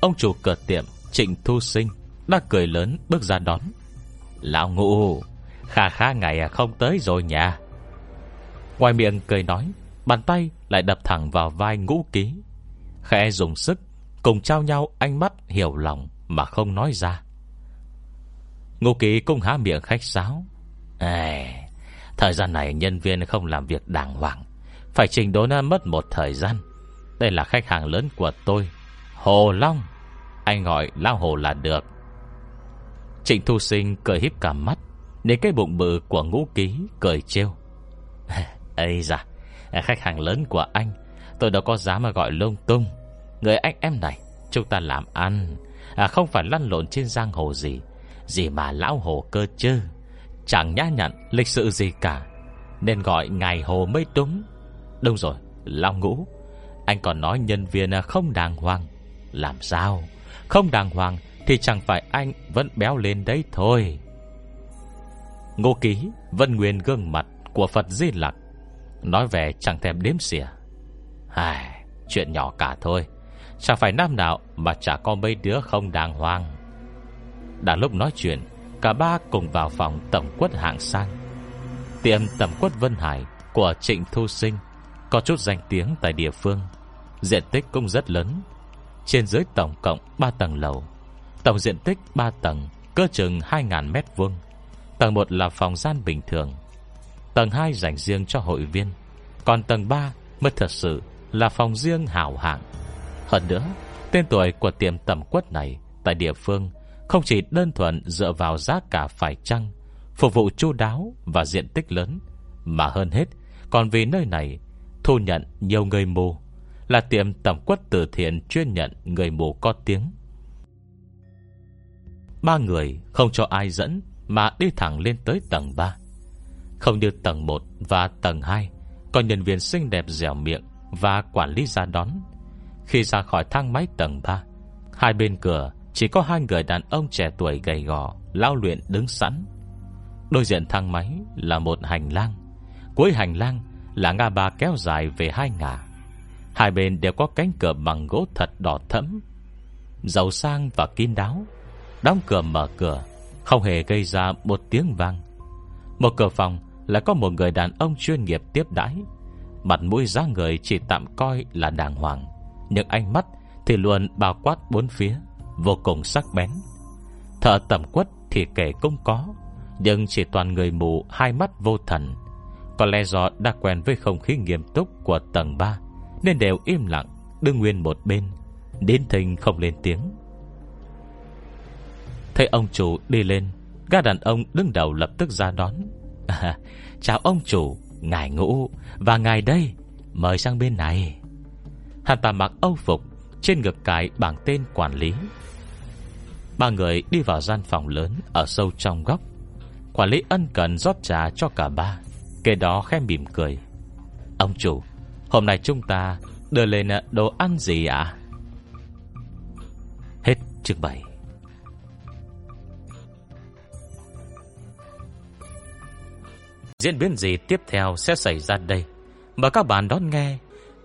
Speaker 1: Ông chủ cửa tiệm, Trịnh Thu Sinh, Đã cười lớn bước ra đón. Lão ngụ Khá khá ngày không tới rồi nhà Ngoài miệng cười nói, Bàn tay lại đập thẳng vào vai ngũ ký. Khẽ dùng sức Cùng trao nhau ánh mắt hiểu lòng Mà không nói ra. Ngô ký cũng há miệng khách sáo. Ê, Thời gian này nhân viên không làm việc đàng hoàng Phải trình đốn mất một thời gian. Đây là khách hàng lớn của tôi Hồ Long. Anh gọi Lao Hồ là được. Trịnh Thu Sinh cười híp cả mắt Nên cái bụng bự của ngũ ký Cười trêu. Ây da Khách hàng lớn của anh Tôi đâu có dám mà gọi lung tung. Người anh em này Chúng ta làm ăn. À, Không phải lăn lộn trên giang hồ gì. Gì mà lão hồ cơ chứ? Chẳng nhã nhận lịch sự gì cả. Nên gọi ngài hồ mới đúng. Đúng rồi Long ngũ. Anh còn nói nhân viên à, không đàng hoàng. Làm sao? Không đàng hoàng Thì chẳng phải anh vẫn béo lên đấy thôi. Ngô ký Vân nguyên gương mặt của Phật Di Lặc Nói về chẳng thèm đếm xỉa. Hài Chuyện nhỏ cả thôi. Chẳng phải năm nào Mà chả có mấy đứa không đàng hoàng. Đang lúc nói chuyện, Cả ba cùng vào phòng tổng quất hạng sang. Tiệm tẩm quất Vân Hải Của Trịnh Thu Sinh Có chút danh tiếng tại địa phương. Diện tích cũng rất lớn. Trên dưới tổng cộng 3 tầng lầu. Tổng diện tích 3 tầng, Cơ chừng 2.000 mét vuông. Tầng 1 là phòng gian bình thường. Tầng 2 dành riêng cho hội viên. Còn tầng 3 mới thật sự Là phòng riêng hảo hạng. Hơn nữa, Tên tuổi của tiệm tầm quất này Tại địa phương Không chỉ đơn thuần dựa vào giá cả phải chăng, Phục vụ chu đáo và diện tích lớn, Mà hơn hết, Còn vì nơi này Thu nhận nhiều người mù, Là tiệm tầm quất từ thiện chuyên nhận người mù có tiếng. Ba người không cho ai dẫn Mà đi thẳng lên tới tầng 3 không như tầng 1 và tầng 2 Có nhân viên xinh đẹp dẻo miệng Và quản lý ra đón. Khi ra khỏi thang máy tầng 3 Hai bên cửa Chỉ có hai người đàn ông trẻ tuổi gầy gò Lao luyện đứng sẵn. Đối diện thang máy là một hành lang. Cuối hành lang là ngã ba kéo dài về hai ngả. Hai bên đều có cánh cửa bằng gỗ thật đỏ thẫm. Giàu sang và kín đáo, Đóng cửa mở cửa, Không hề gây ra một tiếng vang. Một cửa phòng là có một người đàn ông chuyên nghiệp tiếp đãi. Mặt mũi dáng người chỉ tạm coi là đàng hoàng những ánh mắt thì luôn bao quát bốn phía Vô cùng sắc bén. Thợ tẩm quất thì kể cũng có Nhưng chỉ toàn người mù Hai mắt vô thần. Có lẽ do đã quen với không khí nghiêm túc Của tầng 3 Nên đều im lặng Đứng nguyên một bên Đến thình không lên tiếng. Thấy ông chủ đi lên Gã đàn ông đứng đầu lập tức ra đón. À, Chào ông chủ Ngài ngũ Và ngài đây Mời sang bên này. Hắn ta mặc âu phục, Trên ngực cái bảng tên quản lý. Ba người đi vào gian phòng lớn Ở sâu trong góc. Quản lý ân cần rót trà cho cả ba Kế đó khẽ mỉm cười. Ông chủ, Hôm nay chúng ta đưa lên đồ ăn gì ạ? Hết chương 7 Diễn biến gì tiếp theo sẽ xảy ra đây? Mời các bạn đón nghe